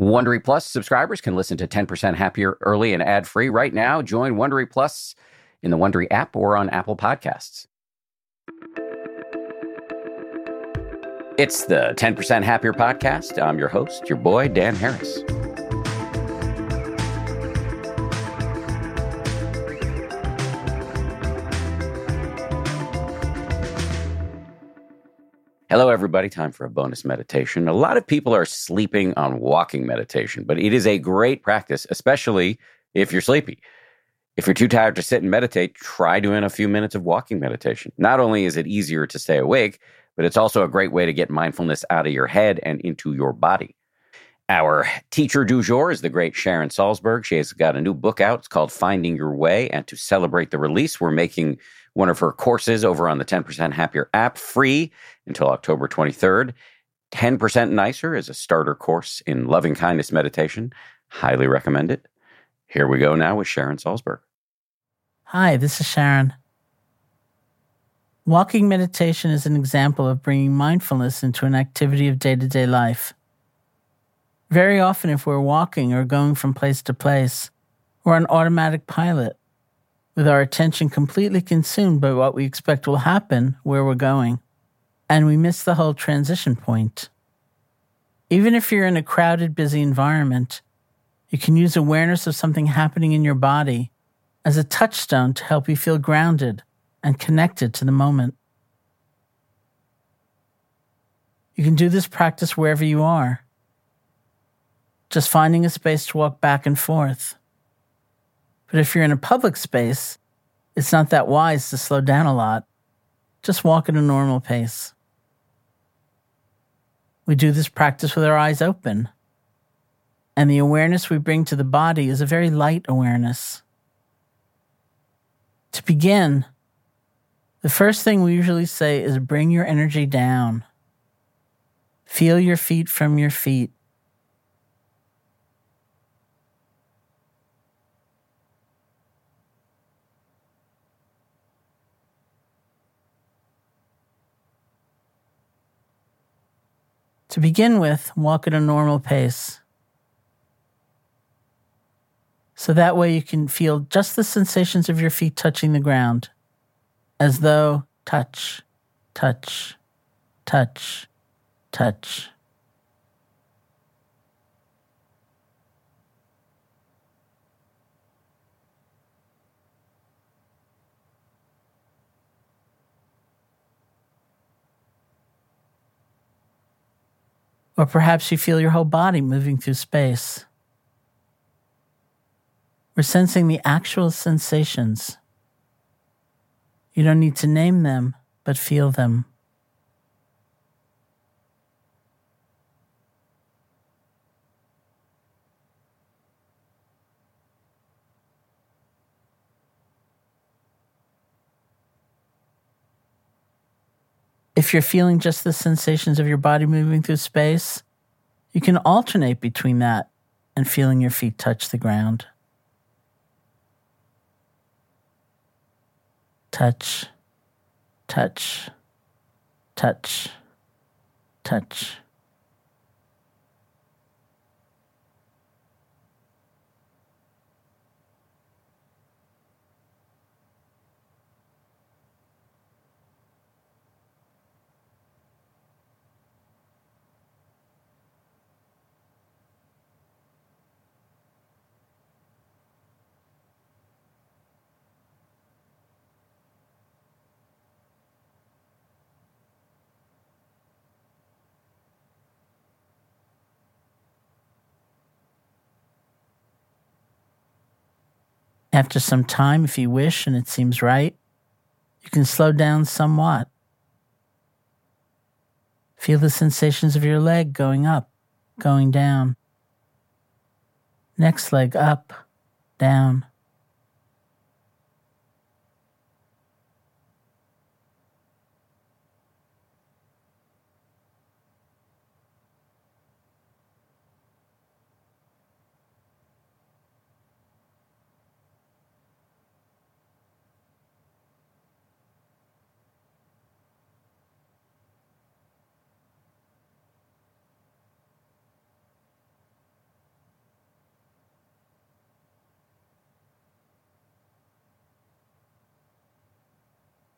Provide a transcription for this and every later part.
Wondery Plus subscribers can listen to 10% Happier early and ad free right now. Join Wondery Plus in the Wondery app or on Apple Podcasts. It's the 10% Happier podcast. I'm your host, your boy, Dan Harris. Hello, everybody. Time for a bonus meditation. A lot of people are sleeping on walking meditation, but it is a great practice, especially if you're sleepy. If you're too tired to sit and meditate, try doing a few minutes of walking meditation. Not only is it easier to stay awake, but it's also a great way to get mindfulness out of your head and into your body. Our teacher du jour is the great Sharon Salzberg. She has got a new book out. It's called Finding Your Way. And to celebrate the release, we're making one of her courses over on the 10% Happier app free until October 23rd. 10% Nicer is a starter course in loving kindness meditation. Highly recommend it. Here we go now with Sharon Salzberg. Hi, this is Sharon. Walking meditation is an example of bringing mindfulness into an activity of day to day life. Very often, if we're walking or going from place to place, we're on automatic pilot with our attention completely consumed by what we expect will happen where we're going, and we miss the whole transition point. Even if you're in a crowded, busy environment, you can use awareness of something happening in your body as a touchstone to help you feel grounded and connected to the moment. You can do this practice wherever you are, just finding a space to walk back and forth. But if you're in a public space, it's not that wise to slow down a lot. Just walk at a normal pace. We do this practice with our eyes open. And the awareness we bring to the body is a very light awareness. To begin, the first thing we usually say is bring your energy down. Feel your feet from your feet. To begin with, walk at a normal pace. So that way you can feel just the sensations of your feet touching the ground, as though touch, touch, touch, touch. Or perhaps you feel your whole body moving through space. We're sensing the actual sensations. You don't need to name them, but feel them. If you're feeling just the sensations of your body moving through space, you can alternate between that and feeling your feet touch the ground. Touch, touch, touch, touch. After some time, if you wish and it seems right, you can slow down somewhat. Feel the sensations of your leg going up, going down. Next leg up, down.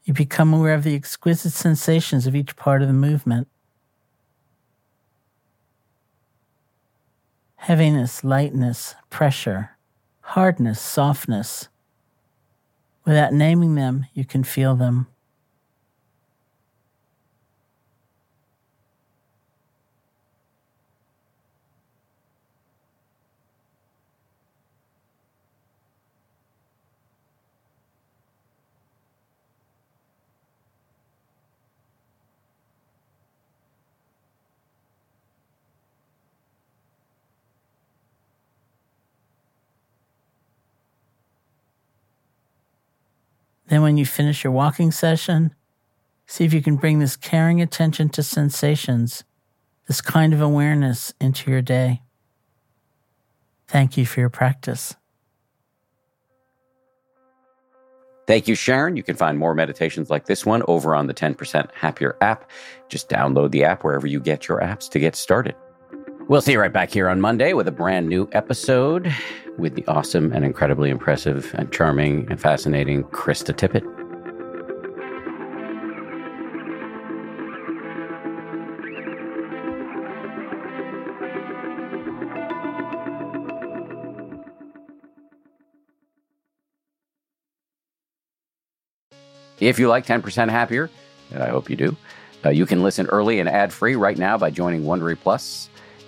You become aware of the exquisite sensations of each part of the movement. Heaviness, lightness, pressure, hardness, softness. Without naming them, you can feel them. Then, when you finish your walking session, see if you can bring this caring attention to sensations, this kind of awareness into your day. Thank you for your practice. Thank you, Sharon. You can find more meditations like this one over on the 10% Happier app. Just download the app wherever you get your apps to get started. We'll see you right back here on Monday with a brand new episode with the awesome and incredibly impressive and charming and fascinating Krista Tippett. If you like 10% Happier, and I hope you do, uh, you can listen early and ad free right now by joining Wondery Plus